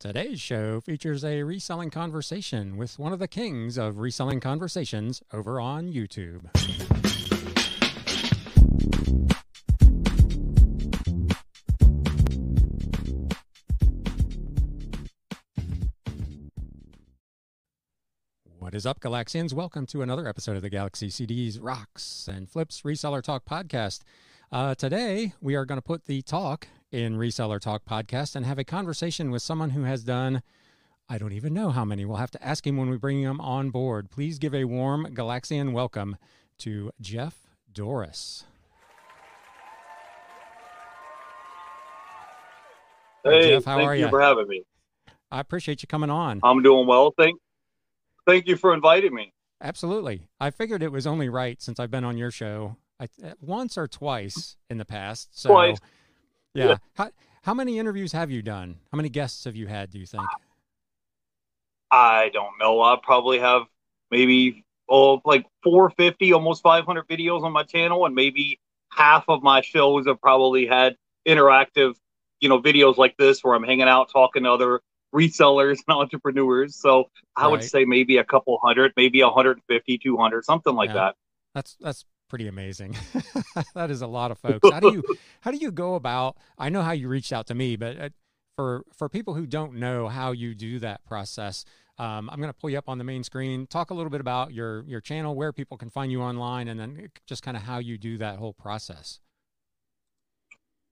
Today's show features a reselling conversation with one of the kings of reselling conversations over on YouTube. What is up, Galaxians? Welcome to another episode of the Galaxy CDs, Rocks, and Flips Reseller Talk podcast. Uh, today, we are going to put the talk in Reseller Talk podcast and have a conversation with someone who has done, I don't even know how many. We'll have to ask him when we bring him on board. Please give a warm Galaxian welcome to Jeff Doris. Hey, Jeff, how thank are you, you for having me. I appreciate you coming on. I'm doing well. Thank, thank you for inviting me. Absolutely. I figured it was only right since I've been on your show I, once or twice in the past. So twice. Yeah. yeah. How how many interviews have you done? How many guests have you had? Do you think? I don't know. I probably have maybe oh like 450, almost 500 videos on my channel, and maybe half of my shows have probably had interactive, you know, videos like this where I'm hanging out talking to other resellers and entrepreneurs. So I right. would say maybe a couple hundred, maybe 150, 200, something like yeah. that. That's that's pretty amazing. that is a lot of folks. How do you how do you go about? I know how you reached out to me, but uh, for for people who don't know how you do that process, um, I'm going to pull you up on the main screen. Talk a little bit about your your channel, where people can find you online, and then just kind of how you do that whole process.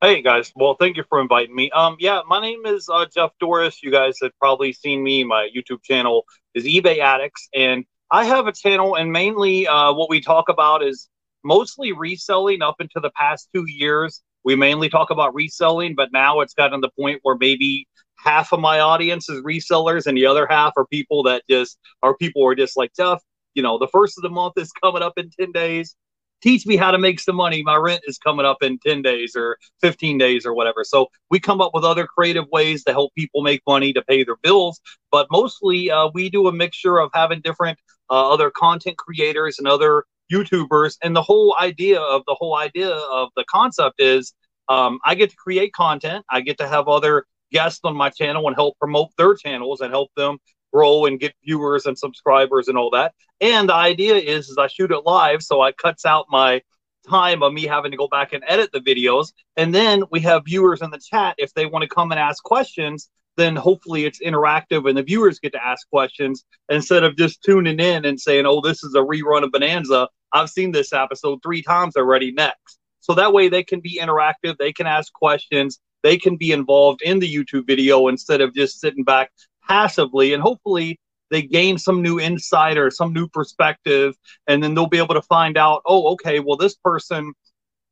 Hey guys, well, thank you for inviting me. Um, yeah, my name is uh, Jeff Doris. You guys have probably seen me. My YouTube channel is eBay Addicts, and I have a channel, and mainly uh, what we talk about is mostly reselling up into the past two years. We mainly talk about reselling, but now it's gotten to the point where maybe half of my audience is resellers and the other half are people that just are people who are just like, Jeff, you know, the first of the month is coming up in 10 days. Teach me how to make some money. My rent is coming up in 10 days or 15 days or whatever. So we come up with other creative ways to help people make money to pay their bills. But mostly uh, we do a mixture of having different uh, other content creators and other YouTubers. And the whole idea of the whole idea of the concept is um, I get to create content. I get to have other guests on my channel and help promote their channels and help them grow and get viewers and subscribers and all that. And the idea is, is I shoot it live, so I cuts out my time of me having to go back and edit the videos. And then we have viewers in the chat if they want to come and ask questions then hopefully it's interactive and the viewers get to ask questions instead of just tuning in and saying, oh, this is a rerun of Bonanza. I've seen this episode three times already. Next. So that way they can be interactive, they can ask questions, they can be involved in the YouTube video instead of just sitting back passively. And hopefully they gain some new insight or some new perspective. And then they'll be able to find out, oh, okay, well, this person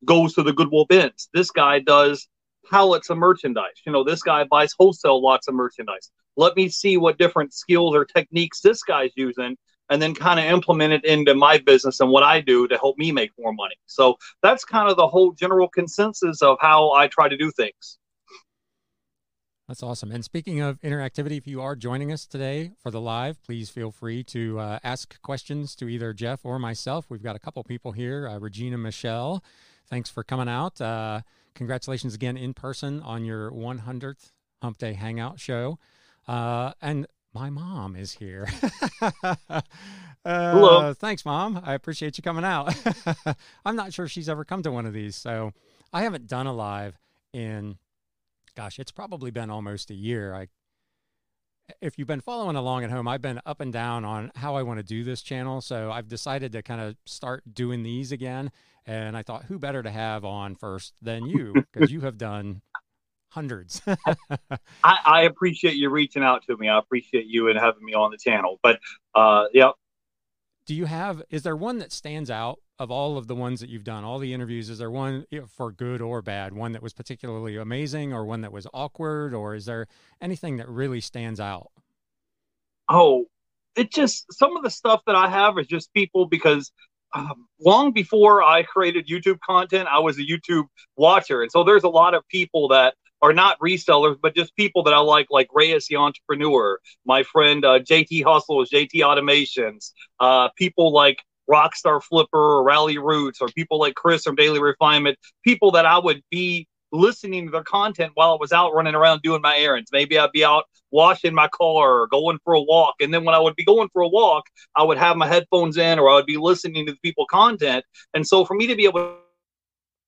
goes to the Goodwill bins. This guy does pallets of merchandise. You know, this guy buys wholesale lots of merchandise. Let me see what different skills or techniques this guy's using and then kind of implement it into my business and what I do to help me make more money. So that's kind of the whole general consensus of how I try to do things. That's awesome. And speaking of interactivity, if you are joining us today for the live, please feel free to uh, ask questions to either Jeff or myself. We've got a couple people here. Uh, Regina Michelle, thanks for coming out. Uh, congratulations again in person on your 100th Hump Day Hangout show. Uh, and my mom is here. uh, Hello. Thanks, mom. I appreciate you coming out. I'm not sure she's ever come to one of these, so I haven't done a live in, gosh, it's probably been almost a year. I, if you've been following along at home, I've been up and down on how I want to do this channel. So I've decided to kind of start doing these again. And I thought, who better to have on first than you? Because you have done hundreds. I, I, appreciate you reaching out to me. I appreciate you and having me on the channel. But uh, yeah. Do you have? Is there one that stands out of all of the ones that you've done, all the interviews? Is there one you know, for good or bad? One that was particularly amazing, or one that was awkward, or is there anything that really stands out? Oh, it just some of the stuff that I have is just people because um, long before I created YouTube content, I was a YouTube watcher, and so there's a lot of people that are not resellers, but just people that I like, like Reyes the entrepreneur, my friend uh, JT Hustles, JT Automations, uh, people like Rockstar Flipper or Rally Roots, or people like Chris from Daily Refinement, people that I would be listening to their content while I was out running around doing my errands. Maybe I'd be out washing my car or going for a walk. And then when I would be going for a walk, I would have my headphones in or I would be listening to the people content. And so for me to be able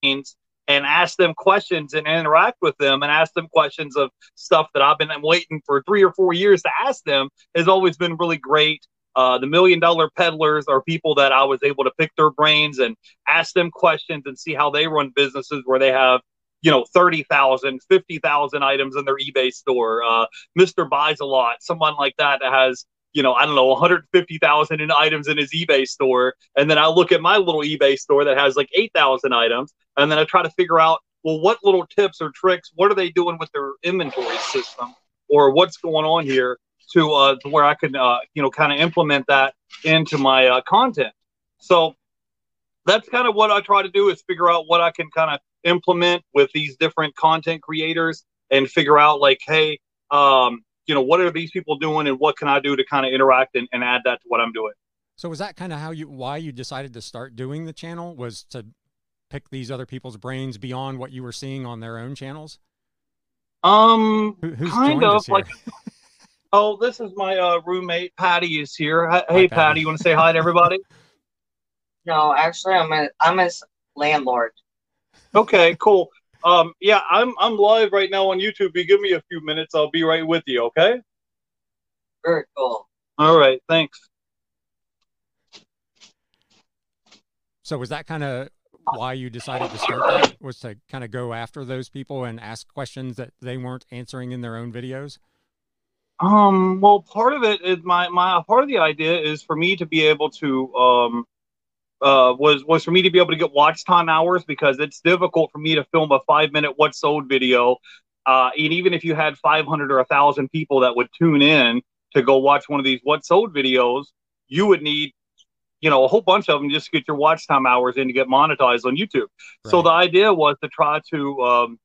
to and ask them questions and interact with them and ask them questions of stuff that I've been waiting for three or four years to ask them has always been really great. Uh, the million dollar peddlers are people that I was able to pick their brains and ask them questions and see how they run businesses where they have, you know, 30,000, 50,000 items in their eBay store. Uh, Mr. Buys a Lot, someone like that that has, you know, I don't know, 150,000 in items in his eBay store. And then I look at my little eBay store that has like 8,000 items. And then I try to figure out, well, what little tips or tricks, what are they doing with their inventory system or what's going on here to, uh, to where I can, uh, you know, kind of implement that into my uh, content. So that's kind of what I try to do is figure out what I can kind of implement with these different content creators and figure out like, hey, um, you know, what are these people doing and what can I do to kind of interact and, and add that to what I'm doing. So was that kind of how you why you decided to start doing the channel was to pick these other people's brains beyond what you were seeing on their own channels? Um, Who, who's kind of like. Oh, this is my uh, roommate Patty is here. Hi- Hi, Hey, Patty. Patty, you want to say hi to everybody? No, actually, I'm a I'm a landlord. okay, cool. Um, yeah, I'm I'm live right now on YouTube. You give me a few minutes, I'll be right with you. Okay. Very cool. All right. Thanks. So was that kind of why you decided to start that? Was to kind of go after those people and ask questions that they weren't answering in their own videos? Um, well, part of it is my my part of the idea is for me to be able to um uh was was for me to be able to get watch time hours because it's difficult for me to film a five minute what's sold video. Uh, and even if you had 500 or 1,000 people that would tune in to go watch one of these what's sold videos, you would need, you know, a whole bunch of them just to get your watch time hours in to get monetized on YouTube. So the idea was to try to um,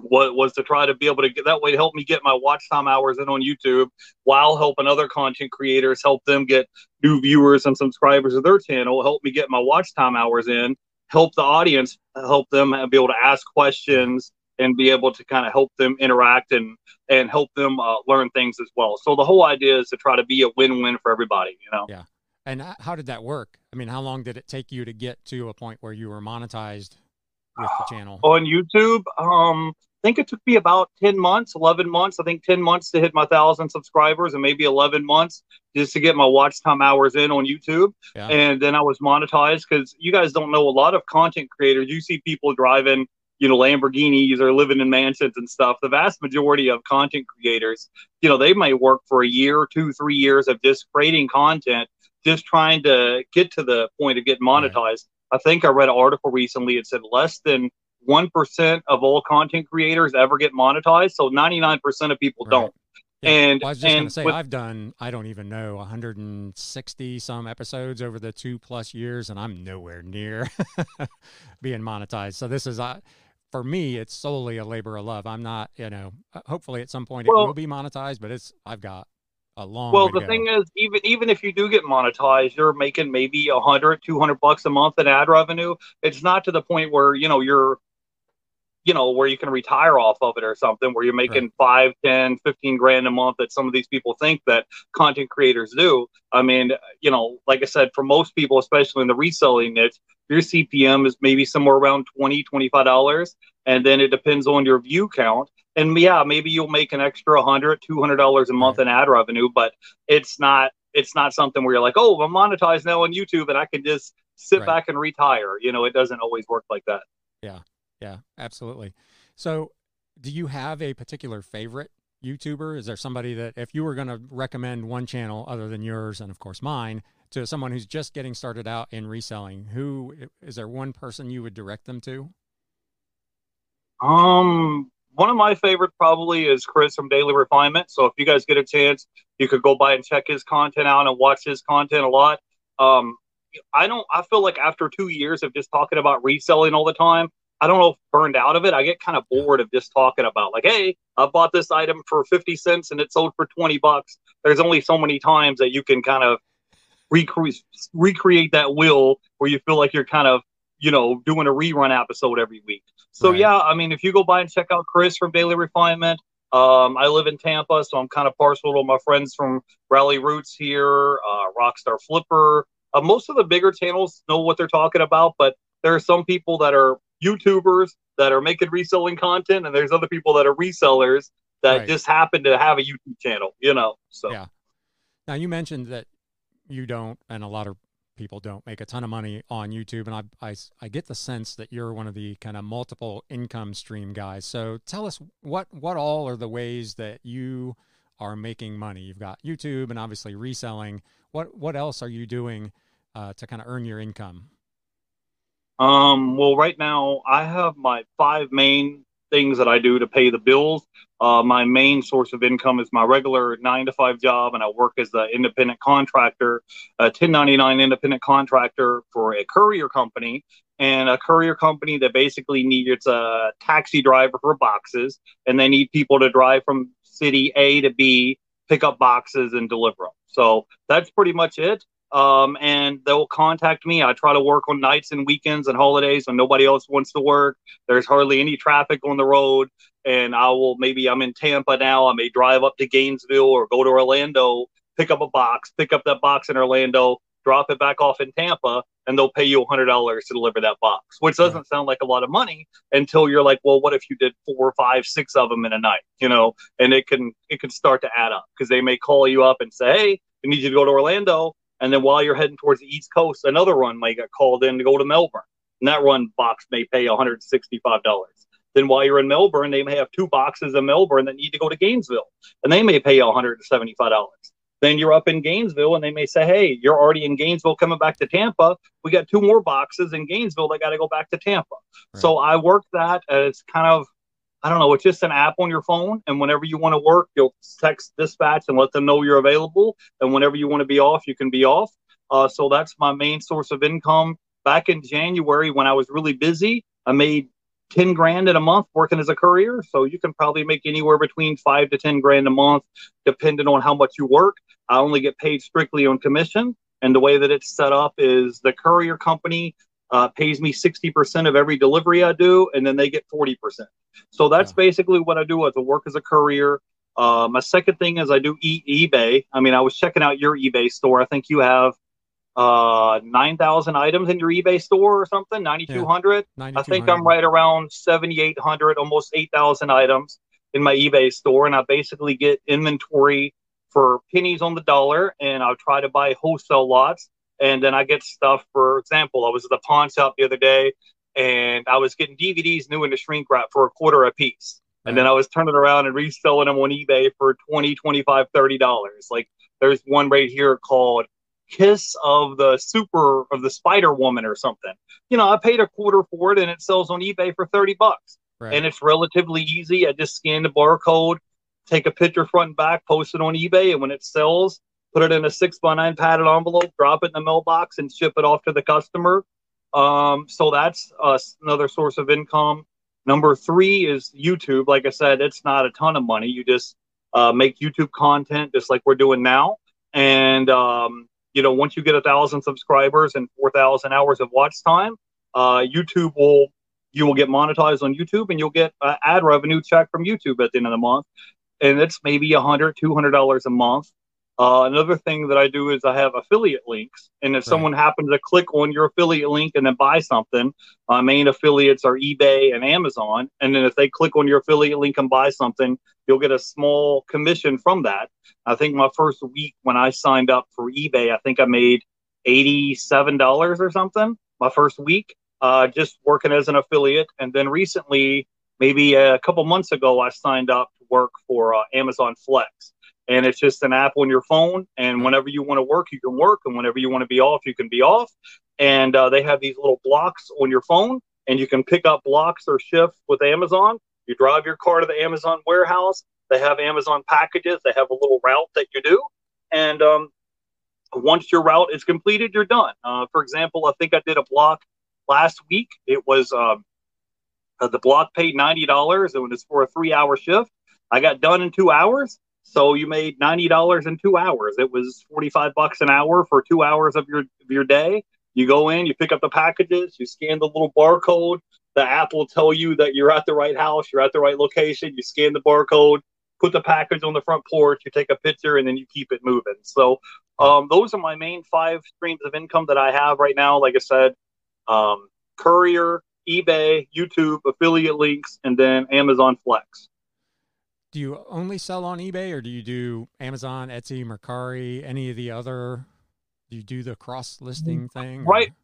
was, was to try to be able to get that way to help me get my watch time hours in on YouTube while helping other content creators help them get new viewers and subscribers of their channel, help me get my watch time hours in, help the audience, help them be able to ask questions and be able to kind of help them interact and and help them uh, learn things as well. So the whole idea is to try to be a win-win for everybody, you know. Yeah. And how did that work? I mean, how long did it take you to get to a point where you were monetized with the channel? on YouTube. Um, I think it took me about 10 months, 11 months. I think 10 months to hit my thousand subscribers and maybe 11 months just to get my watch time hours in on YouTube. Yeah. And then I was monetized because you guys don't know a lot of content creators. You see people driving, you know, Lamborghinis or living in mansions and stuff. The vast majority of content creators, you know, they may work for a year, two, three years of just creating content, just trying to get to the point of getting Right. I think I read an article recently. It said less than 1% of all content creators ever get monetized. So 99% of people Right. don't. Yeah. And, Well, I was just going to say, with- I've done, I don't even know, 160 some episodes over the two plus years, and I'm nowhere near being monetized. So this is, uh, for me, it's solely a labor of love. I'm not, you know, hopefully at some point it will be monetized, but it's, I've got a long well, the go. thing is, even even if you do get monetized, you're making maybe 100, 200 bucks a month in ad revenue. It's not to the point where, you know, you're, you know, where you can retire off of it or something, where you're making five, ten, fifteen grand a month that some of these people think that content creators do. I mean, you know, like I said, for most people, especially in the reselling niche, your CPM is maybe somewhere around 20 $25. And then it depends on your view count. And yeah, maybe you'll make an extra 100 $200 a month in ad revenue, but it's not it's not something where you're like, oh, I'm monetized now on YouTube and I can just sit Right. back and retire. You know, it doesn't always work like that. Yeah, yeah, absolutely. So, do you have a particular favorite YouTuber? Is there somebody that, if you were going to recommend one channel other than yours and of course mine to someone who's just getting started out in reselling, who is there one person you would direct them to? Um, one of my favorites probably is Chris from Daily Refinement. So if you guys get a chance, you could go by and check his content out and watch his content a lot. Um, I don't. I feel like after two years of just talking about reselling all the time, I don't know if burned out of it. I get kind of bored of just talking about like, hey, I bought this item for fifty cents and it sold for twenty bucks. There's only so many times that you can kind of recreate that will where you feel like you're kind of you know, doing a rerun episode every week. So Right. yeah, I mean, if you go by and check out Chris from Daily Refinement, um, I live in Tampa, so I'm kind of partial to my friends from Rally Roots here, uh, Rockstar Flipper. Uh, most of the bigger channels know what they're talking about, but there are some people that are YouTubers that are making reselling content, and there's other people that are resellers that Right. just happen to have a YouTube channel, you know. So Yeah. Now you mentioned that you don't, and a lot of people don't make a ton of money on YouTube, and I, I, I get the sense that you're one of the kind of multiple income stream guys. So tell us what what all are the ways that you are making money? You've got YouTube and obviously reselling. What what else are you doing uh, to kind of earn your income? Um, well, right now I have my five main things that I do to pay the bills. Uh, my main source of income is my regular nine to five job, and I work as an independent contractor, a 1099 independent contractor for a courier company. And a courier company that basically needs a taxi driver for boxes, and they need people to drive from city A to B, pick up boxes, and deliver them. So that's pretty much it um, and they'll contact me. I try to work on nights and weekends and holidays when nobody else wants to work. There's hardly any traffic on the road, and I will maybe I'm in Tampa now. I may drive up to Gainesville or go to Orlando, pick up a box, pick up that box in Orlando, drop it back off in Tampa, and they'll pay you $100 to deliver that box, which doesn't sound like a lot of money until you're like, well, what if you did four, five, six of them in a night, you know? And it can it can start to add up because they may call you up and say, hey, we need you to go to Orlando. And then while you're heading towards the East Coast, another run may get called in to go to Melbourne. And that run box may pay $165. Then while you're in Melbourne, they may have two boxes in Melbourne that need to go to Gainesville. And they may pay $175. Then you're up in Gainesville and they may say, hey, you're already in Gainesville coming back to Tampa. We got two more boxes in Gainesville that got to go back to Tampa. So I work that. Uh, it's kind of I don't know, it's just an app on your phone. And whenever you want to work, you'll text dispatch and let them know you're available. And whenever you want to be off, you can be off. Uh, so that's my main source of income. Back in January, when I was really busy, I made 10 grand in a month working as a courier. So you can probably make anywhere between five to 10 grand a month, depending on how much you work. I only get paid strictly on commission. And the way that it's set up is the courier company uh, pays me 60% of every delivery I do, and then they get 40%. So that's Yeah. basically what I do as a work as a courier. Uh, my second thing is I do e- eBay. I mean, I was checking out your eBay store. I think you have uh, 9,000 items in your eBay store or something, 9,200. I think I'm right around 7,800, almost 8,000 items in my eBay store. And I basically get inventory for pennies on the dollar and I'll try to buy wholesale lots. And then I get stuff, for example, I was at the pawn shop the other day and I was getting DVDs new in the shrink wrap for a quarter a piece. And then I was turning around and reselling them on eBay for 20, 25, 30 dollars. Like there's one right here called Kiss of the Super of the Spider Woman or something. You know, I paid a quarter for it and it sells on eBay for 30 bucks. Right. And it's relatively easy. I just scan the barcode, take a picture front and back, post it on eBay, and when it sells, put it in a six by nine padded envelope, drop it in the mailbox, and ship it off to the customer. Um, so that's uh, another source of income. Number three is YouTube. Like I said, it's not a ton of money. You just uh, make YouTube content just like we're doing now. And, um, you know, once you get a thousand subscribers and 4,000 hours of watch time, uh, YouTube will, you will get monetized on YouTube and you'll get uh, ad revenue check from YouTube at the end of the month. And it's maybe a hundred, two hundred dollars a month. Uh, another thing that I do is I have affiliate links, and if Right. someone happens to click on your affiliate link and then buy something, my main affiliates are eBay and Amazon. And then if they click on your affiliate link and buy something, you'll get a small commission from that. I think my first week when I signed up for eBay, I think I made eighty-seven dollars or something. My first week, uh, just working as an affiliate, and then recently, maybe a couple months ago, I signed up to work for uh, Amazon Flex and it's just an app on your phone. And whenever you want to work, you can work, and whenever you want to be off, you can be off. And uh, they have these little blocks on your phone, and you can pick up blocks or shifts with Amazon. You drive your car to the Amazon warehouse. They have Amazon packages. They have a little route that you do, and um, once your route is completed, you're done. Uh, for example, I think I did a block last week. It was um, uh, the block paid ninety dollars, and it was for a three-hour shift. I got done in two hours. So you made ninety dollars in two hours. It was forty five bucks an hour for two hours of your of your day, You go in, you pick up the packages, you scan the little barcode. The app will tell you that you're at the right house, you're at the right location. You scan the barcode, put the package on the front porch, you take a picture, and then you keep it moving. So um, those are my main five streams of income that I have right now. Like I said, um, courier, eBay, YouTube, affiliate links, and then Amazon Flex. Do you only sell on eBay, or do you do Amazon, Etsy, Mercari, any of the other? Do you do the cross listing thing? Right. Or?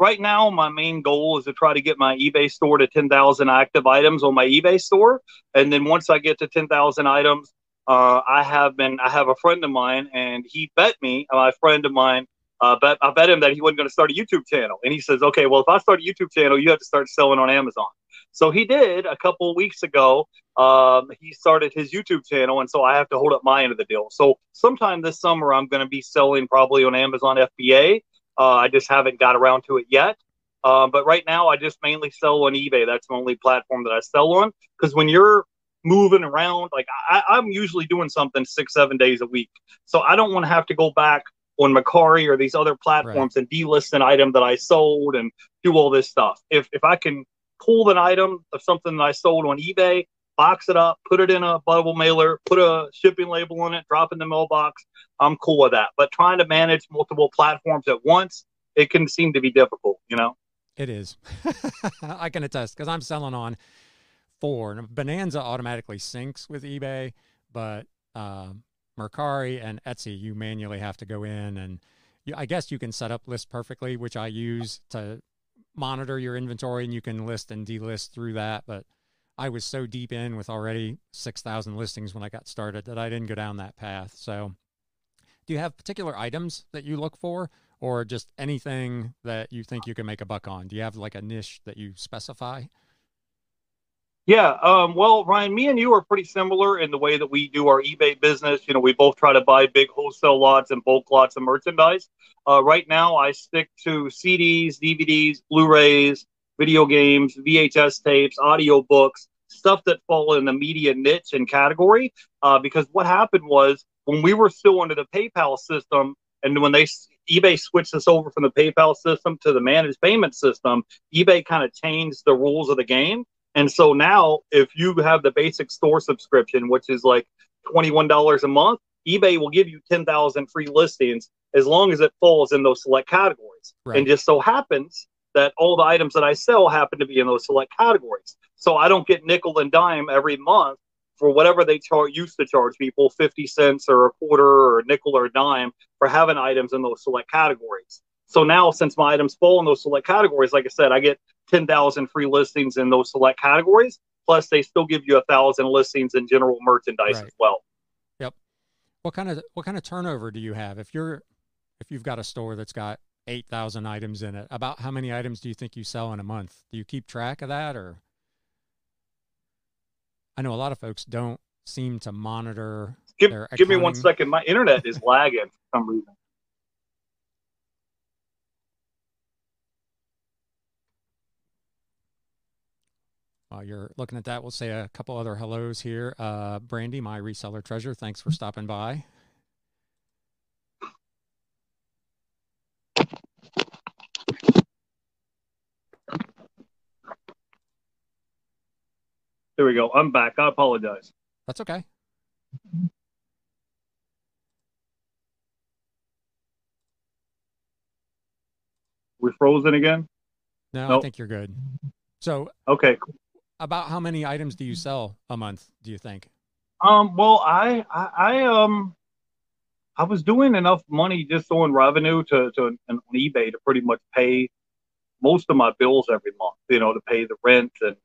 Right now, my main goal is to try to get my eBay store to 10,000 active items on my eBay store. And then once I get to 10,000 items, uh, I have been, I have a friend of mine and he bet me, my friend of mine, uh, bet, I bet him that he wasn't going to start a YouTube channel. And he says, okay, well, if I start a YouTube channel, you have to start selling on Amazon. So he did a couple weeks ago. Um, he started his YouTube channel, and so I have to hold up my end of the deal. So sometime this summer, I'm going to be selling probably on Amazon FBA. Uh, I just haven't got around to it yet. Uh, but right now, I just mainly sell on eBay. That's the only platform that I sell on. Because when you're moving around, like I, I'm usually doing something six, seven days a week. So I don't want to have to go back on Mercari or these other platforms right. and delist an item that I sold and do all this stuff. If if I can pull an item of something that I sold on eBay, box it up, put it in a bubble mailer, put a shipping label on it, drop in the mailbox. I'm cool with that. But trying to manage multiple platforms at once, it can seem to be difficult, you know? It is. I can attest because I'm selling on four. Bonanza automatically syncs with eBay, but um, Mercari and Etsy, you manually have to go in and you, I guess you can set up List Perfectly, which I use to monitor your inventory and you can list and delist through that. But I was so deep in with already 6,000 listings when I got started that I didn't go down that path. So, do you have particular items that you look for or just anything that you think you can make a buck on? Do you have like a niche that you specify? Yeah, um, well, Ryan, me and you are pretty similar in the way that we do our eBay business. You know, we both try to buy big wholesale lots and bulk lots of merchandise. Uh, right now, I stick to CDs, DVDs, Blu-rays, video games, VHS tapes, audio books, stuff that fall in the media niche and category. Uh, because what happened was when we were still under the PayPal system, and when they eBay switched us over from the PayPal system to the managed payment system, eBay kind of changed the rules of the game. And so now, if you have the basic store subscription, which is like $21 a month, eBay will give you 10,000 free listings as long as it falls in those select categories. Right. And just so happens that all the items that I sell happen to be in those select categories. So I don't get nickel and dime every month for whatever they char- used to charge people 50 cents or a quarter or a nickel or a dime for having items in those select categories. So now, since my items fall in those select categories, like I said, I get 10,000 free listings in those select categories. Plus, they still give you a thousand listings in general merchandise right. as well. Yep. What kind of what kind of turnover do you have if you're if you've got a store that's got 8,000 items in it? About how many items do you think you sell in a month? Do you keep track of that or? I know a lot of folks don't seem to monitor. Give, give me one second. My internet is lagging for some reason. While you're looking at that, we'll say a couple other hellos here. Uh, Brandy, my reseller treasure, thanks for stopping by. There we go. I'm back. I apologize. That's okay. We're frozen again? No, nope. I think you're good. So, okay, about how many items do you sell a month? Do you think? Um. Well, I, I, I um, I was doing enough money just on revenue to to on eBay to pretty much pay most of my bills every month. You know, to pay the rent and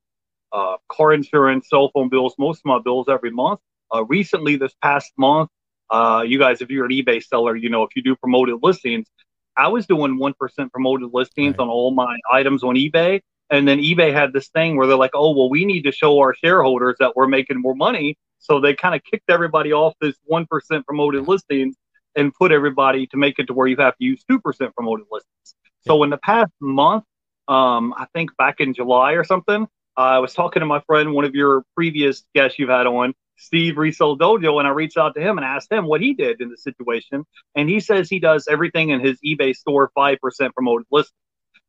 uh, car insurance, cell phone bills, most of my bills every month. Uh, recently, this past month, uh, you guys, if you're an eBay seller, you know, if you do promoted listings, I was doing 1% promoted listings right. on all my items on eBay. And then eBay had this thing where they're like, oh, well, we need to show our shareholders that we're making more money. So they kind of kicked everybody off this 1% promoted listings and put everybody to make it to where you have to use 2% promoted listings. So in the past month, um, I think back in July or something, uh, I was talking to my friend, one of your previous guests you've had on, Steve Resell Dojo, and I reached out to him and asked him what he did in the situation. And he says he does everything in his eBay store 5% promoted listing.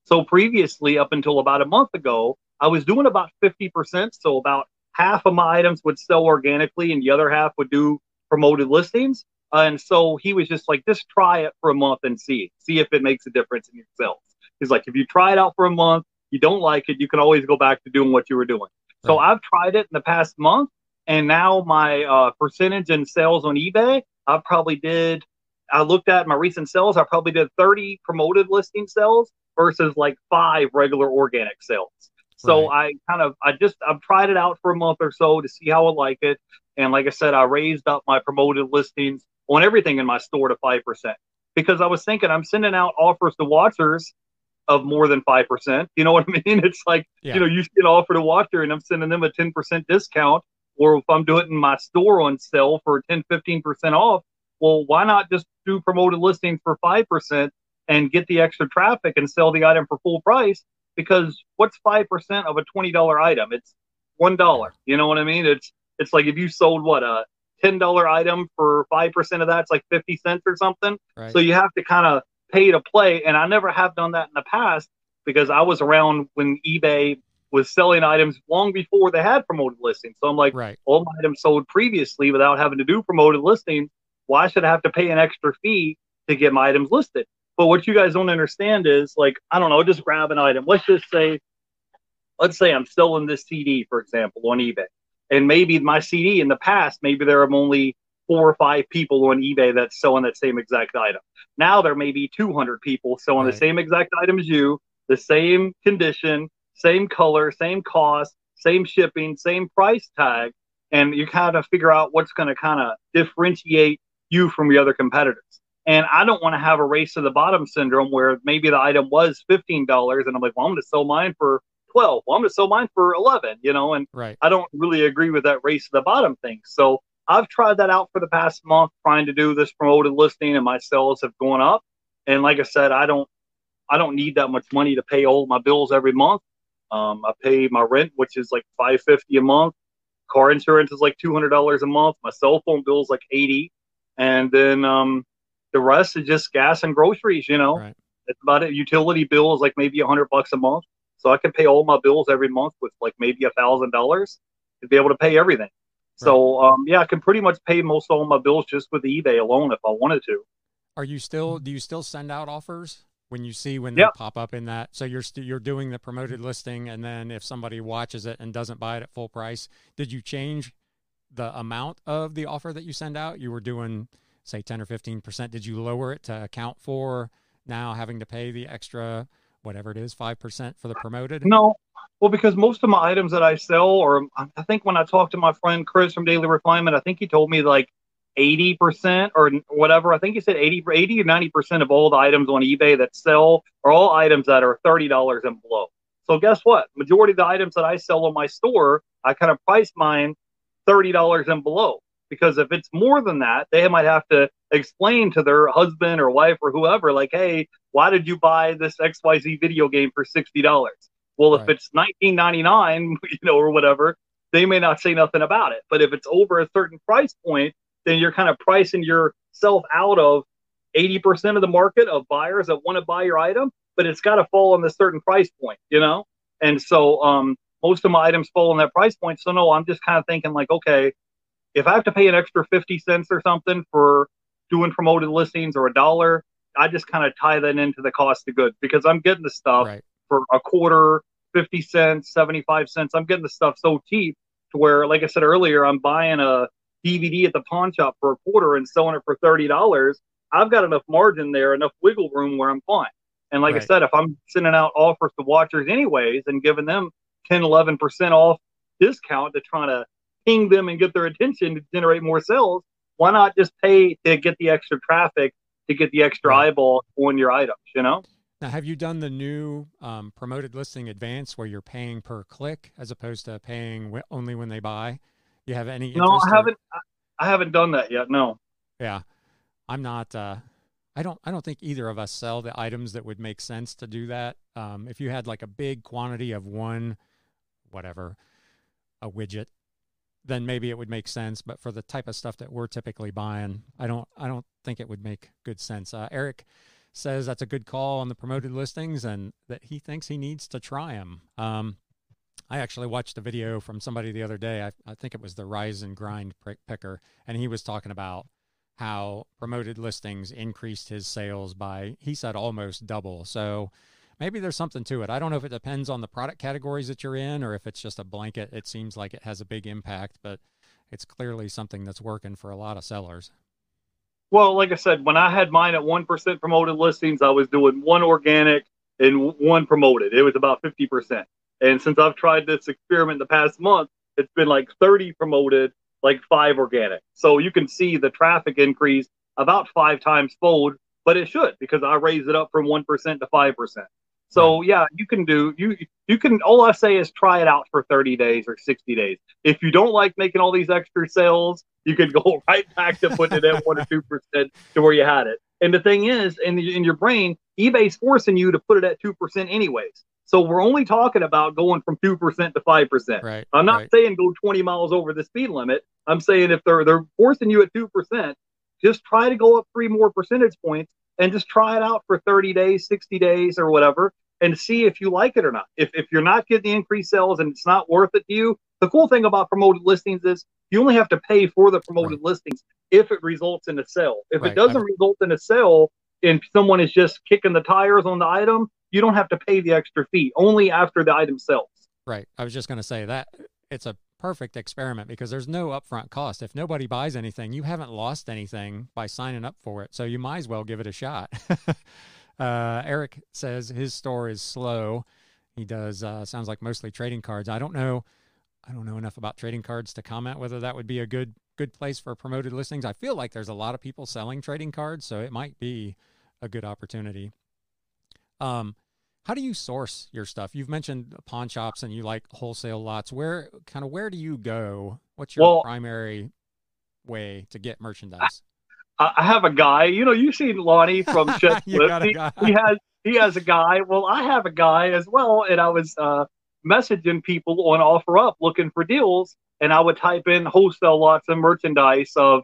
So previously, up until about a month ago, I was doing about 50%. So about half of my items would sell organically and the other half would do promoted listings. and so he was just like, just try it for a month and see, see if it makes a difference in your sales. He's like, if you try it out for a month, you don't like it, you can always go back to doing what you were doing. Right. So I've tried it in the past month, and now my uh, percentage in sales on eBay, I probably did. I looked at my recent sales. I probably did 30 promoted listing sales versus like five regular organic sales. So right. I kind of I just I've tried it out for a month or so to see how I like it. And like I said, I raised up my promoted listings on everything in my store to five percent because I was thinking I'm sending out offers to watchers of more than 5%. You know what I mean? It's like, yeah. you know, you an offer to watcher and I'm sending them a 10% discount. Or if I'm doing it in my store on sale for 10, 15% off, well, why not just do promoted listings for 5% and get the extra traffic and sell the item for full price? Because what's 5% of a $20 item? It's $1. You know what I mean? It's, it's like if you sold what a $10 item for 5% of that, it's like 50 cents or something. Right. So you have to kind of pay to play. And I never have done that in the past because I was around when eBay was selling items long before they had promoted listings. So I'm like, right. all my items sold previously without having to do promoted listings. Why should I have to pay an extra fee to get my items listed? But what you guys don't understand is like, I don't know, just grab an item. Let's just say, let's say I'm selling this CD, for example, on eBay. And maybe my CD in the past, maybe there are only four or five people on eBay that's selling that same exact item. Now there may be 200 people selling right. the same exact item as you, the same condition, same color, same cost, same shipping, same price tag, and you kind of figure out what's going to kind of differentiate you from the other competitors. And I don't want to have a race to the bottom syndrome where maybe the item was fifteen dollars, and I'm like, well, I'm going to sell mine for twelve. Well, I'm going to sell mine for eleven. You know, and right. I don't really agree with that race to the bottom thing. So I've tried that out for the past month, trying to do this promoted listing, and my sales have gone up. And like I said, I don't, I don't need that much money to pay all my bills every month. Um, I pay my rent, which is like five fifty a month. Car insurance is like two hundred dollars a month. My cell phone bill is like eighty, and then um, the rest is just gas and groceries. You know, right. it's about it. Utility bill is like maybe a hundred bucks a month, so I can pay all my bills every month with like maybe a thousand dollars to be able to pay everything. So um, yeah, I can pretty much pay most of all my bills just with eBay alone if I wanted to. Are you still? Do you still send out offers when you see when they yep. pop up in that? So you're you you're doing the promoted listing, and then if somebody watches it and doesn't buy it at full price, did you change the amount of the offer that you send out? You were doing say ten or fifteen percent. Did you lower it to account for now having to pay the extra? whatever it is, 5% for the promoted? No. Well, because most of my items that I sell, or I think when I talked to my friend Chris from Daily Refinement, I think he told me like 80% or whatever. I think he said 80, 80 or 90% of all the items on eBay that sell are all items that are $30 and below. So guess what? Majority of the items that I sell on my store, I kind of price mine $30 and below because if it's more than that, they might have to explain to their husband or wife or whoever, like, hey, why did you buy this XYZ video game for $60? Well, right. if it's 19.99, you know, or whatever, they may not say nothing about it. But if it's over a certain price point, then you're kind of pricing yourself out of 80% of the market of buyers that want to buy your item, but it's got to fall on a certain price point, you know? And so um, most of my items fall on that price point. So no, I'm just kind of thinking like, okay, if I have to pay an extra 50 cents or something for doing promoted listings or a dollar, I just kind of tie that into the cost of goods because I'm getting the stuff right. for a quarter, 50 cents, 75 cents. I'm getting the stuff so cheap to where, like I said earlier, I'm buying a DVD at the pawn shop for a quarter and selling it for $30. I've got enough margin there, enough wiggle room where I'm fine. And like right. I said, if I'm sending out offers to watchers anyways and giving them 10, 11% off discount to try to ping them and get their attention to generate more sales, why not just pay to get the extra traffic to get the extra eyeball on your items, you know? Now, have you done the new um, promoted listing advance where you're paying per click as opposed to paying w- only when they buy? You have any? No, I haven't. I haven't done that yet. No. Yeah, I'm not. Uh, I don't. I don't think either of us sell the items that would make sense to do that. Um, if you had like a big quantity of one, whatever, a widget then maybe it would make sense. But for the type of stuff that we're typically buying, I don't I don't think it would make good sense. Uh, Eric says that's a good call on the promoted listings and that he thinks he needs to try them. Um, I actually watched a video from somebody the other day. I, I think it was the Rise and Grind picker, and he was talking about how promoted listings increased his sales by, he said, almost double. So maybe there's something to it. I don't know if it depends on the product categories that you're in or if it's just a blanket. It seems like it has a big impact, but it's clearly something that's working for a lot of sellers. Well, like I said, when I had mine at 1% promoted listings, I was doing one organic and one promoted. It was about 50%. And since I've tried this experiment the past month, it's been like 30 promoted, like five organic. So you can see the traffic increase about five times fold, but it should because I raised it up from 1% to 5%. So yeah, you can do you you can all I say is try it out for 30 days or 60 days. If you don't like making all these extra sales, you could go right back to putting it at one or two percent to where you had it. And the thing is, in the, in your brain, eBay's forcing you to put it at two percent anyways. So we're only talking about going from two percent to five percent. Right. I'm not right. saying go 20 miles over the speed limit. I'm saying if they're they're forcing you at two percent, just try to go up three more percentage points and just try it out for 30 days, 60 days, or whatever, and see if you like it or not. If if you're not getting the increased sales and it's not worth it to you, the cool thing about promoted listings is you only have to pay for the promoted right. listings if it results in a sale. If right. it doesn't I've... result in a sale and someone is just kicking the tires on the item, you don't have to pay the extra fee only after the item sells. Right. I was just going to say that it's a perfect experiment because there's no upfront cost. If nobody buys anything, you haven't lost anything by signing up for it. So you might as well give it a shot. uh, Eric says his store is slow. He does, uh, sounds like mostly trading cards. I don't know. I don't know enough about trading cards to comment whether that would be a good good place for promoted listings. I feel like there's a lot of people selling trading cards, so it might be a good opportunity. Um, how do you source your stuff? You've mentioned pawn shops and you like wholesale lots. Where kind of where do you go? What's your well, primary way to get merchandise? I have a guy. You know, you've seen Lonnie from Chet he, he, has he has a guy. Well, I have a guy as well, and I was uh, messaging people on OfferUp looking for deals, and I would type in wholesale lots of merchandise of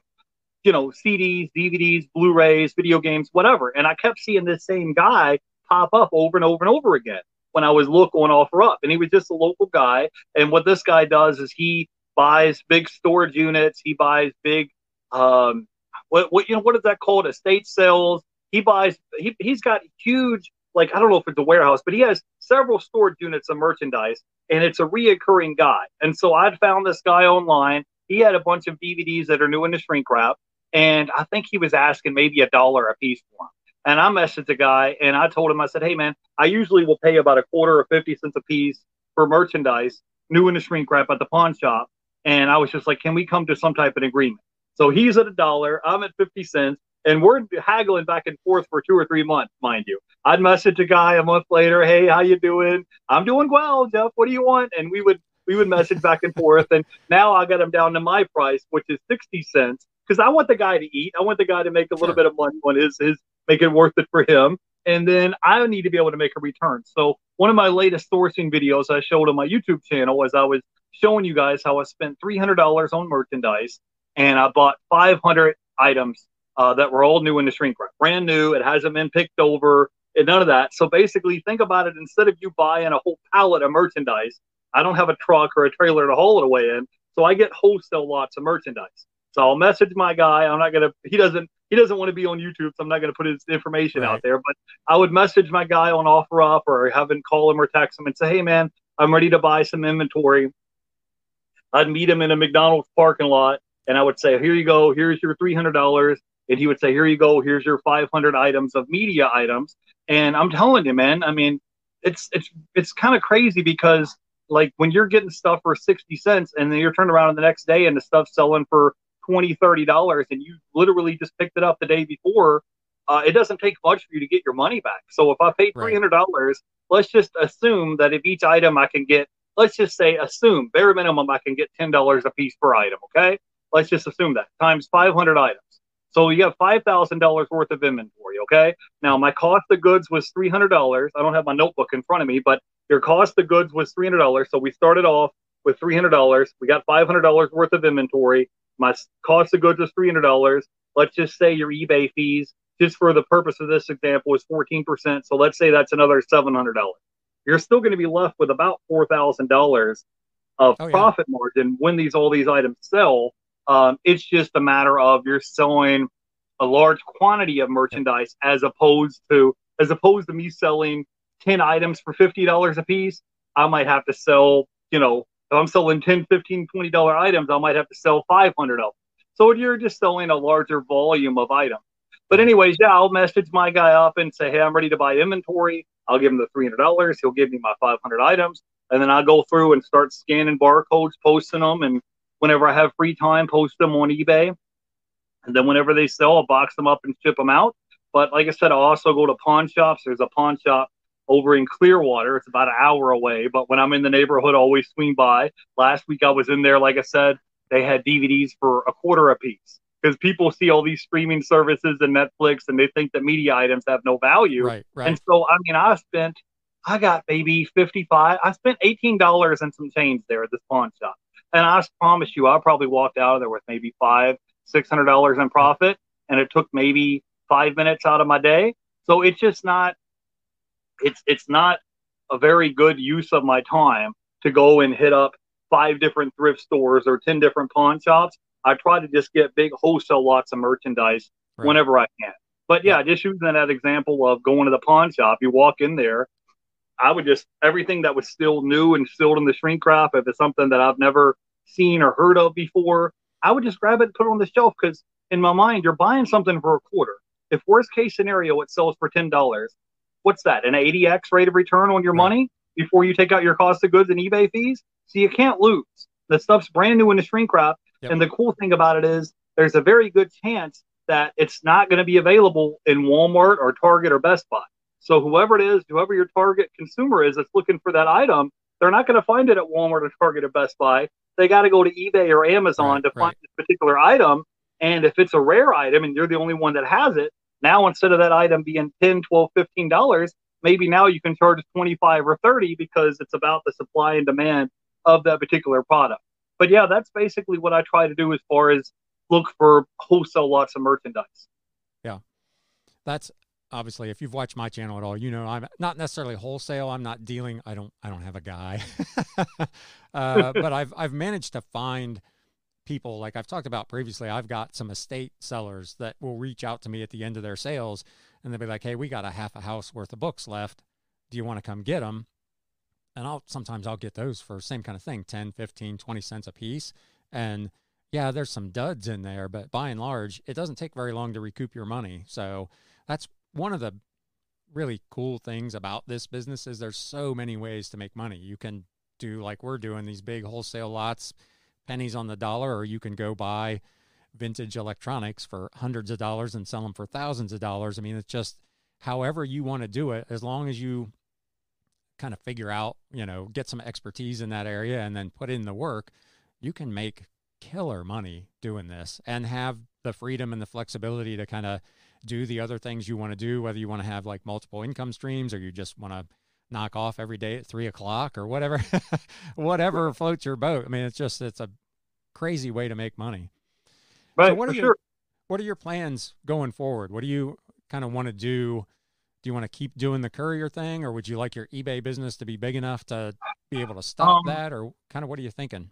you know CDs, DVDs, Blu-rays, video games, whatever, and I kept seeing this same guy pop up over and over and over again when I was looking on OfferUp. And he was just a local guy. And what this guy does is he buys big storage units. He buys big, um, what, what you know, what is that called? Estate sales. He buys. He he's got huge, like I don't know if it's a warehouse, but he has several storage units of merchandise, and it's a reoccurring guy. And so I'd found this guy online. He had a bunch of DVDs that are new in the shrink wrap, and I think he was asking maybe a dollar a piece for them. And I messaged the guy and I told him, I said, hey, man, I usually will pay about a quarter or 50 cents a piece for merchandise new in the shrink wrap at the pawn shop. And I was just like, can we come to some type of agreement? So he's at a dollar, I'm at 50 cents, and we're haggling back and forth for two or three months, mind you. I'd message a guy a month later, hey, how you doing? I'm doing well, Jeff. What do you want? And we would we would message back and forth. And now I got him down to my price, which is 60 cents, because I want the guy to eat. I want the guy to make a little bit of money on his his make it worth it for him. And then I need to be able to make a return. So one of my latest sourcing videos I showed on my YouTube channel was I was showing you guys how I spent $300 on merchandise and I bought 500 items uh, that were all new in the shrink wrap, brand new. It hasn't been picked over and none of that. So basically, think about it. Instead of you buying a whole pallet of merchandise, I don't have a truck or a trailer to haul it away in. So I get wholesale lots of merchandise. So I'll message my guy. I'm not gonna. He doesn't. He doesn't want to be on YouTube, so I'm not gonna put his information right. out there. But I would message my guy on OfferUp or have him call him or text him and say, "Hey, man, I'm ready to buy some inventory." I'd meet him in a McDonald's parking lot, and I would say, "Here you go. Here's your three hundred dollars." And he would say, "Here you go. Here's your 500 items of media items." And I'm telling you, man. I mean, it's it's it's kind of crazy because like when you're getting stuff for 60 cents and then you're turning around the next day and the stuff's selling for 20 30 dollars and you literally just picked it up the day before uh, it doesn't take much for you to get your money back so if i paid $300 right. let's just assume that if each item i can get let's just say assume bare minimum i can get $10 a piece per item okay let's just assume that times 500 items so you have $5000 worth of inventory okay now my cost of goods was $300 i don't have my notebook in front of me but your cost of goods was $300 so we started off with three hundred dollars. We got five hundred dollars worth of inventory. My cost of goods hundred dollars. Let's just say your eBay fees, just for the purpose of this example, is fourteen percent. So let's say that's another seven hundred dollars. You're still going to be left with about four thousand dollars of oh, profit yeah. margin when these all these items sell. Um, it's just a matter of you're selling a large quantity of merchandise as opposed to as opposed to me selling 10 items for $50 a piece i might have to sell you know if i'm selling 10 15 20 dollar items i might have to sell 500 of them so you're just selling a larger volume of items. But anyways yeah i'll message my guy up and say hey i'm ready to buy inventory. I'll give him the $300 he'll give me my 500 items. And then i'll go through and start scanning barcodes posting them and whenever i have free time post them on ebay and then whenever they sell, I'll box them up and ship them out. But like I said, I'll also go to pawn shops. There's a pawn shop over in Clearwater. It's about an hour away. But when I'm in the neighborhood, I always swing by. Last week I was in there, like I said, they had DVDs for a quarter a piece because people see all these streaming services and Netflix and they think that media items have no value. Right, right. And so, I mean, I spent, I got maybe 55, I spent $18 and some change there at this pawn shop. And I promise you, I probably walked out of there with maybe five, six hundred dollars in profit, and it took maybe five minutes out of my day. So it's just not it's it's not a very good use of my time to go and hit up five different thrift stores or ten different pawn shops. I try to just get big wholesale lots of merchandise right. whenever I can. But yeah, just using that example of going to the pawn shop, you walk in there. I would just everything that was still new and still in the shrink wrap, if it's something that I've never seen or heard of before, I would just grab it and put it on the shelf because in my mind, you're buying something for a quarter. If worst case scenario, it sells for ten dollars, what's that? An 80x rate of return on your money before you take out your cost of goods and eBay fees. So you can't lose. The stuff's brand new in the shrink wrap, yep. and the cool thing about it is there's a very good chance that it's not going to be available in Walmart or Target or Best Buy. So whoever it is, whoever your target consumer is that's looking for that item, they're not going to find it at Walmart or Target or Best Buy they got to go to eBay or Amazon right, to find right. this particular item. And if it's a rare item and you're the only one that has it, now instead of that item being 10, 12, 15 dollars, maybe now you can charge 25 or 30 because it's about the supply and demand of that particular product. But yeah, that's basically what I try to do as far as look for wholesale lots of merchandise. Yeah. That's obviously if you've watched my channel at all you know i'm not necessarily wholesale i'm not dealing i don't i don't have a guy. Uh, but i've i've managed to find people like i've talked about previously i've got some estate sellers that will reach out to me at the end of their sales and they'll be like hey we got a half a house worth of books left. Do you want to come get them and i'll sometimes i'll get those for same kind of thing 10 15 20 cents a piece. And yeah there's some duds in there but by and large it doesn't take very long to recoup your money. So that's one of the really cool things about this business is there's so many ways to make money. You can do like we're doing these big wholesale lots, pennies on the dollar, or you can go buy vintage electronics for hundreds of dollars and sell them for thousands of dollars. I mean, it's just however you want to do it, as long as you kind of figure out, you know, get some expertise in that area and then put in the work, you can make killer money doing this and have the freedom and the flexibility to kind of do the other things you want to do, whether you want to have like multiple income streams or you just want to knock off every day at three o'clock or whatever, whatever floats your boat. I mean, it's just, it's a crazy way to make money. Right. So what are your, sure. what are your plans going forward? What do you kind of want to do? Do you want to keep doing the courier thing or would you like your eBay business to be big enough to be able to stop um, that or kind of what are you thinking?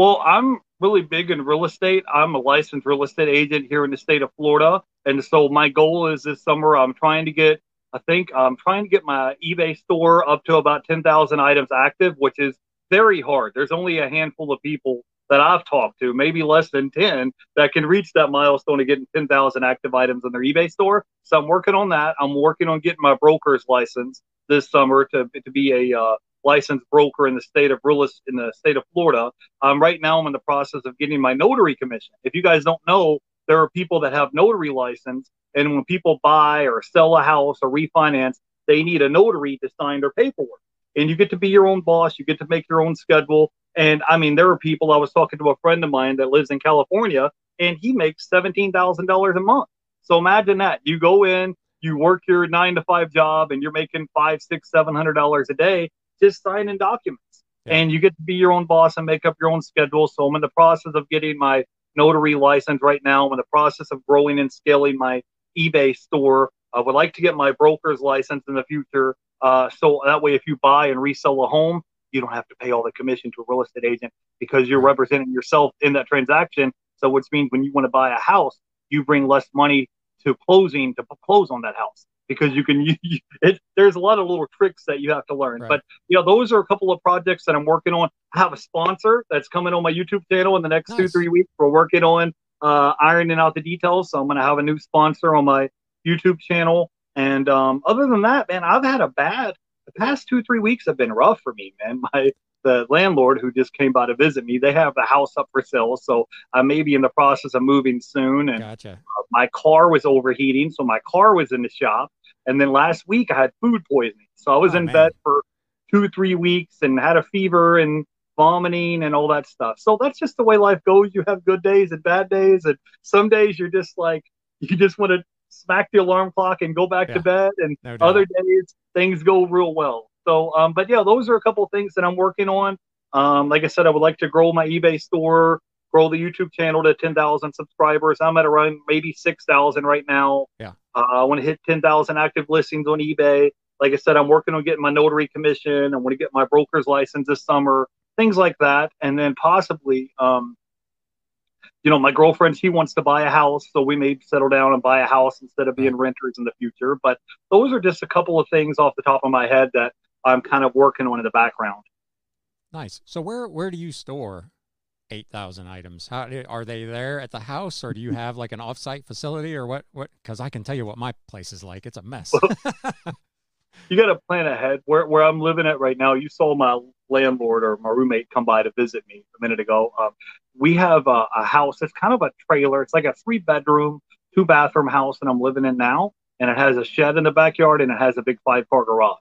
Well, I'm really big in real estate. I'm a licensed real estate agent here in the state of Florida. And so my goal is this summer, I'm trying to get, I think I'm trying to get my eBay store up to about 10,000 items active, which is very hard. There's only a handful of people that I've talked to, maybe less than 10, that can reach that milestone of getting 10,000 active items on their eBay store. So I'm working on that. I'm working on getting my broker's license this summer to, to be a uh, licensed broker in the state of real in the state of Florida. Um, right now, I'm in the process of getting my notary commission. If you guys don't know, there are people that have notary license, and when people buy or sell a house or refinance, they need a notary to sign their paperwork. And you get to be your own boss. You get to make your own schedule. And I mean, there are people. I was talking to a friend of mine that lives in California, and he makes seventeen thousand dollars a month. So imagine that you go in, you work your nine to five job, and you're making five, six, seven hundred dollars a day just signing documents. and you get to be your own boss and make up your own schedule. So I'm in the process of getting my notary license right now. I'm in the process of growing and scaling my eBay store. I would like to get my broker's license in the future. Uh, so that way, if you buy and resell a home, you don't have to pay all the commission to a real estate agent because you're representing yourself in that transaction. So, which means when you want to buy a house, you bring less money to closing to close on that house because you can. You, it, there's a lot of little tricks that you have to learn. Right. But you know, those are a couple of projects that I'm working on. I have a sponsor that's coming on my YouTube channel in the next nice. two three weeks. We're working on uh, ironing out the details. So I'm going to have a new sponsor on my YouTube channel. And um, other than that, man, I've had a bad. The past two three weeks have been rough for me, man. My the landlord who just came by to visit me, they have the house up for sale. So I may be in the process of moving soon. And gotcha. uh, my car was overheating. So my car was in the shop. And then last week I had food poisoning. So I was oh, in man. bed for two, three weeks and had a fever and vomiting and all that stuff. So that's just the way life goes. You have good days and bad days. And some days you're just like, you just want to smack the alarm clock and go back yeah. to bed. And no other days things go real well. So, um, but yeah, those are a couple of things that I'm working on. Um, like I said, I would like to grow my eBay store, grow the YouTube channel to 10,000 subscribers. I'm at around maybe 6,000 right now. Yeah. Uh, I want to hit 10,000 active listings on eBay. Like I said, I'm working on getting my notary commission. I want to get my broker's license this summer, things like that. And then possibly, um, you know, my girlfriend, she wants to buy a house. So we may settle down and buy a house instead of being renters in the future. But those are just a couple of things off the top of my head that I'm kind of working on in the background. Nice. So where where do you store eight thousand items? How are they there at the house, or do you have like an offsite facility, or what? What? Because I can tell you what my place is like. It's a mess. you got to plan ahead. Where where I'm living at right now, you saw my landlord or my roommate come by to visit me a minute ago. Um, we have a, a house. It's kind of a trailer. It's like a three bedroom, two bathroom house, and I'm living in now. And it has a shed in the backyard, and it has a big five car garage.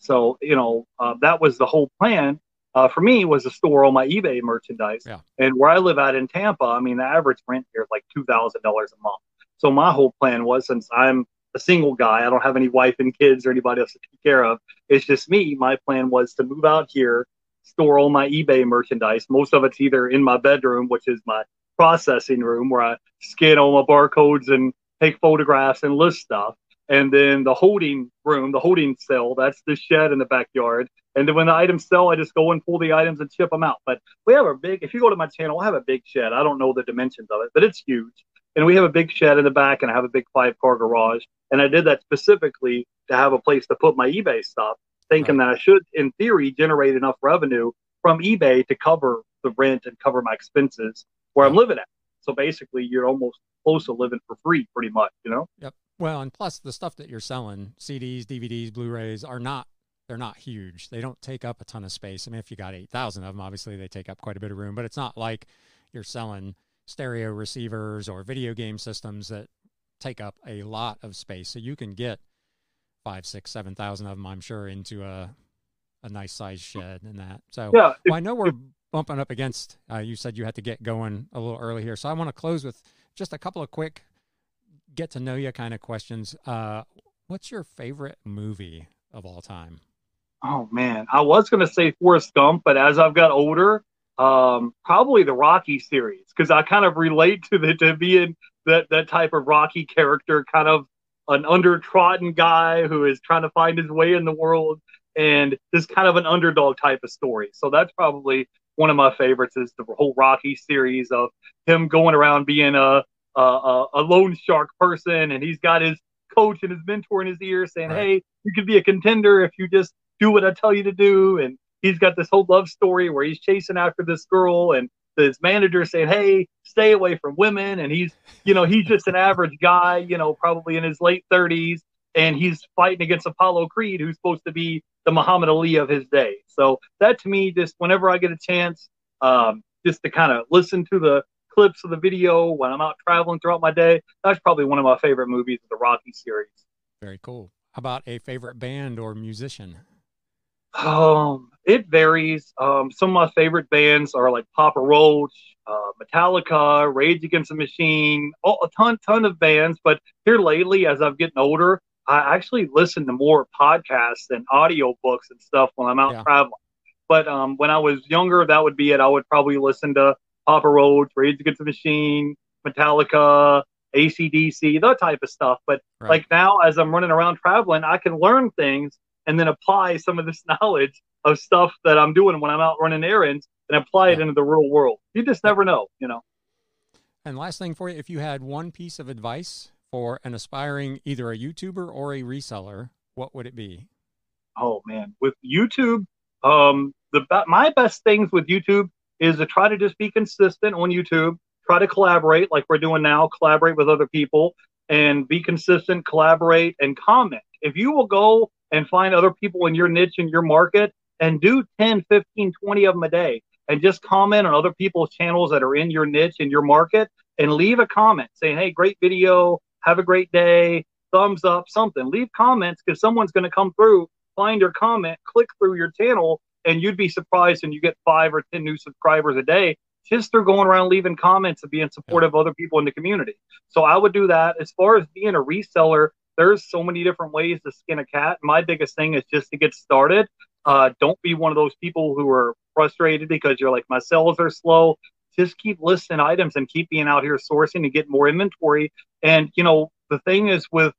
So, you know, uh, that was the whole plan uh, for me was to store all my eBay merchandise. Yeah. And where I live out in Tampa, I mean, the average rent here is like $2,000 a month. So my whole plan was since I'm a single guy, I don't have any wife and kids or anybody else to take care of. It's just me. My plan was to move out here, store all my eBay merchandise. Most of it's either in my bedroom, which is my processing room where I scan all my barcodes and take photographs and list stuff and then the holding room, the holding cell, that's the shed in the backyard. And then when the items sell, I just go and pull the items and ship them out. But we have a big, if you go to my channel, I have a big shed. I don't know the dimensions of it, but it's huge. And we have a big shed in the back and I have a big five car garage. And I did that specifically to have a place to put my eBay stuff, thinking right. that I should, in theory, generate enough revenue from eBay to cover the rent and cover my expenses where I'm living at. So basically, you're almost close to living for free, pretty much, you know? Yep. Well, and plus the stuff that you're selling, CDs, DVDs, Blu-rays, are not they're not huge. They don't take up a ton of space. I mean, if you got 8,000 of them, obviously they take up quite a bit of room, but it's not like you're selling stereo receivers or video game systems that take up a lot of space. So you can get five, six, seven thousand of them, I'm sure, into a a nice size shed and that. So yeah, well, I know we're bumping up against. Uh, you said you had to get going a little early here, so I want to close with just a couple of quick get to know you kind of questions. Uh, what's your favorite movie of all time? Oh man, I was gonna say Forrest Gump, but as I've got older, um, probably the Rocky series because I kind of relate to the to being that that type of Rocky character, kind of an undertrodden guy who is trying to find his way in the world, and just kind of an underdog type of story. So that's probably one of my favorites is the whole Rocky series of him going around being a a, a loan shark person, and he's got his coach and his mentor in his ear saying, right. "Hey, you could be a contender if you just do what I tell you to do." And he's got this whole love story where he's chasing after this girl, and his manager saying, "Hey, stay away from women." And he's, you know, he's just an average guy, you know, probably in his late 30s, and he's fighting against Apollo Creed, who's supposed to be the Muhammad Ali of his day. So that to me, just whenever I get a chance, um, just to kind of listen to the clips of the video when I'm out traveling throughout my day. That's probably one of my favorite movies of the Rocky series. Very cool. How about a favorite band or musician? Um, it varies. Um, some of my favorite bands are like Papa Roach, uh, Metallica, Rage Against the Machine, oh, a ton, ton of bands. But here lately, as I'm getting older, I actually listen to more podcasts and audio books and stuff when I'm out yeah. traveling. But um, when I was younger, that would be it. I would probably listen to Papa Roach, Rage Against the Machine, Metallica, ACDC, that type of stuff. But Right. like now, as I'm running around traveling, I can learn things and then apply some of this knowledge of stuff that I'm doing when I'm out running errands and apply it into the real world. You just never know, you know. And last thing for you, if you had one piece of advice for an aspiring either a YouTuber or a reseller, what would it be? Oh man, with YouTube, um, the my best things with YouTube is to try to just be consistent on YouTube. Try to collaborate like we're doing now. Collaborate with other people and be consistent. Collaborate and comment. If you will go and find other people in your niche in your market and do 10, 15, 20 of them a day and just comment on other people's channels that are in your niche in your market and leave a comment saying, "Hey, great video. Have a great day. Thumbs up. Something. Leave comments because someone's going to come through find your comment, click through your channel, and you'd be surprised and you get five or 10 new subscribers a day just through going around leaving comments and being supportive of other people in the community. So I would do that. As far as being a reseller, there's so many different ways to skin a cat. My biggest thing is just to get started. Uh, don't be one of those people who are frustrated because you're like, my sales are slow. Just keep listing items and keep being out here sourcing and getting more inventory. And, you know, the thing is with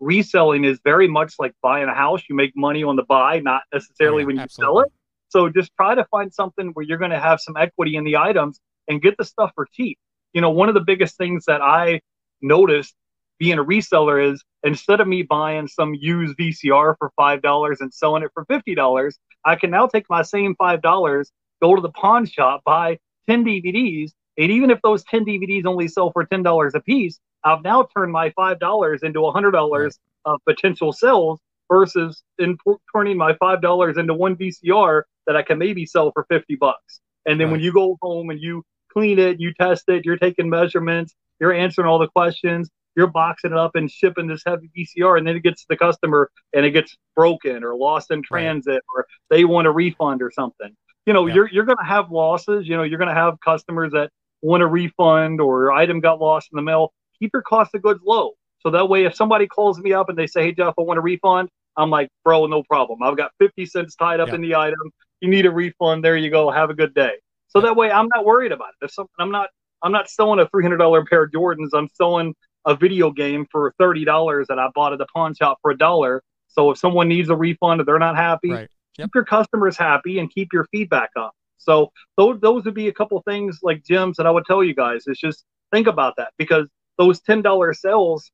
reselling is very much like buying a house. You make money on the buy, not necessarily yeah, when you absolutely. sell it. So just try to find something where you're going to have some equity in the items and get the stuff for cheap. You know, one of the biggest things that I noticed being a reseller is instead of me buying some used VCR for five dollars and selling it for fifty dollars, I can now take my same five dollars, go to the pawn shop, buy ten DVDs, and even if those ten DVDs only sell for ten dollars a piece, I've now turned my five dollars into a hundred dollars of potential sales versus in turning my five dollars into one VCR that I can maybe sell for fifty bucks. And then when you go home and you clean it, you test it, you're taking measurements, you're answering all the questions, you're boxing it up and shipping this heavy VCR, and then it gets to the customer and it gets broken or lost in Right. transit or they want a refund or something. You know, Yeah. you're you're gonna have losses. You know, you're gonna have customers that want a refund or item got lost in the mail. Keep your cost of goods low. So that way if somebody calls me up and they say, Hey Jeff, I want a refund, I'm like, bro, no problem. I've got 50 cents tied up Yeah. in the item. You need a refund. There you go. Have a good day. So Yeah. that way I'm not worried about it. If something I'm not I'm not selling a three hundred dollar pair of Jordans. I'm selling a video game for thirty dollars that I bought at the pawn shop for a dollar. So if someone needs a refund or they're not happy, Right. Yep. keep your customers happy and keep your feedback up. So those those would be a couple things like gems that I would tell you guys. Is just think about that because those ten dollar sales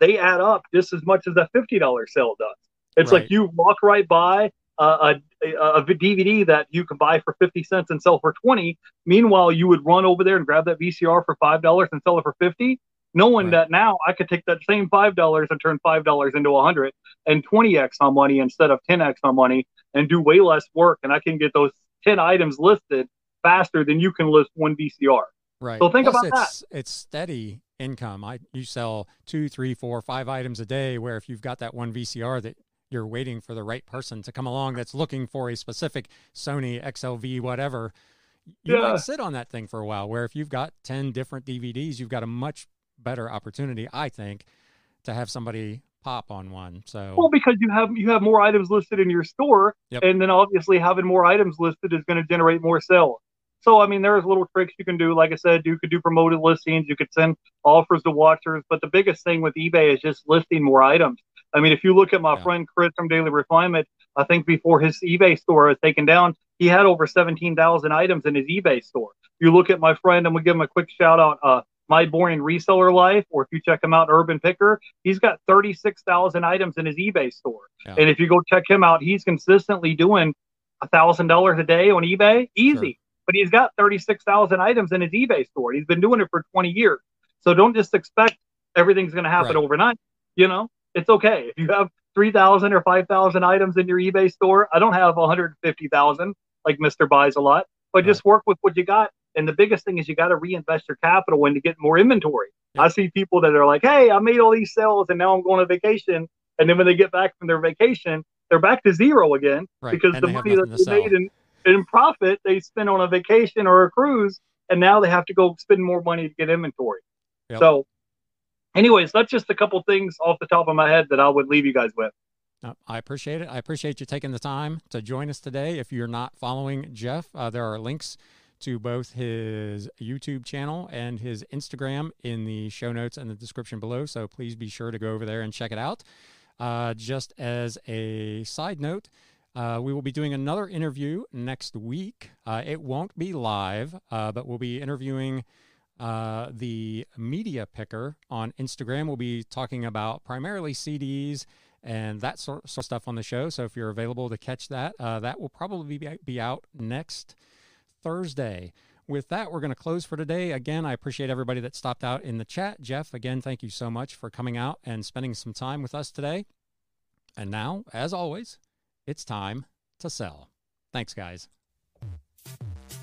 they add up just as much as that fifty dollar sale does. It's Right. like you walk right by uh, a, a, a DVD that you can buy for 50 cents and sell for 20. Meanwhile, you would run over there and grab that VCR for $5 and sell it for 50, knowing Right. that now I could take that same $5 and turn $5 into 100 and 20x on money instead of 10x on money and do way less work. And I can get those 10 items listed faster than you can list one VCR. Right. So think Plus about that. it's, It's steady income. I you sell two, three, four, five items a day. Where if you've got that one VCR that you're waiting for the right person to come along that's looking for a specific Sony XLV whatever, you Yeah. might sit on that thing for a while. Where if you've got ten different DVDs, you've got a much better opportunity, I think, to have somebody pop on one. So Well, because you have you have more items listed in your store, Yep. and then obviously having more items listed is going to generate more sales. So I mean, there's little tricks you can do. Like I said, you could do promoted listings. You could send offers to watchers. But the biggest thing with eBay is just listing more items. I mean, if you look at my Yeah. friend Chris from Daily Refinement, I think before his eBay store was taken down, he had over 17,000 items in his eBay store. You look at my friend, and we give him a quick shout out. Uh, my boring reseller life, or if you check him out, Urban Picker, he's got 36,000 items in his eBay store. Yeah. And if you go check him out, he's consistently doing a thousand dollars a day on eBay, easy. But he's got 36,000 items in his eBay store. He's been doing it for 20 years. So don't just expect everything's going to happen Right. overnight. You know, it's okay. If you have 3,000 or 5,000 items in your eBay store, I don't have 150,000 like Mr. Buys a lot, but just work with what you got. And the biggest thing is you got to reinvest your capital into getting more inventory. Yeah. I see people that are like, hey, I made all these sales and now I'm going on vacation. And then when they get back from their vacation, they're back to zero again right. because and the money that they made in, in profit they spent on a vacation or a cruise and now they have to go spend more money to get inventory Yep. so anyways that's just a couple things off the top of my head that i would leave you guys with I appreciate it. I appreciate you taking the time to join us today. If you're not following Jeff, uh, there are links to both his YouTube channel and his Instagram in the show notes and the description below. So please be sure to go over there and check it out. Uh, just as a side note, uh, we will be doing another interview next week. Uh, it won't be live, uh, but we'll be interviewing uh, the media picker on Instagram. We'll be talking about primarily CDs and that sort, of stuff on the show. So if you're available to catch that, uh, that will probably be, be out next Thursday. With that, we're going to close for today. Again, I appreciate everybody that stopped out in the chat. Jeff, again, thank you so much for coming out and spending some time with us today. And now, as always, it's time to sell. Thanks, guys.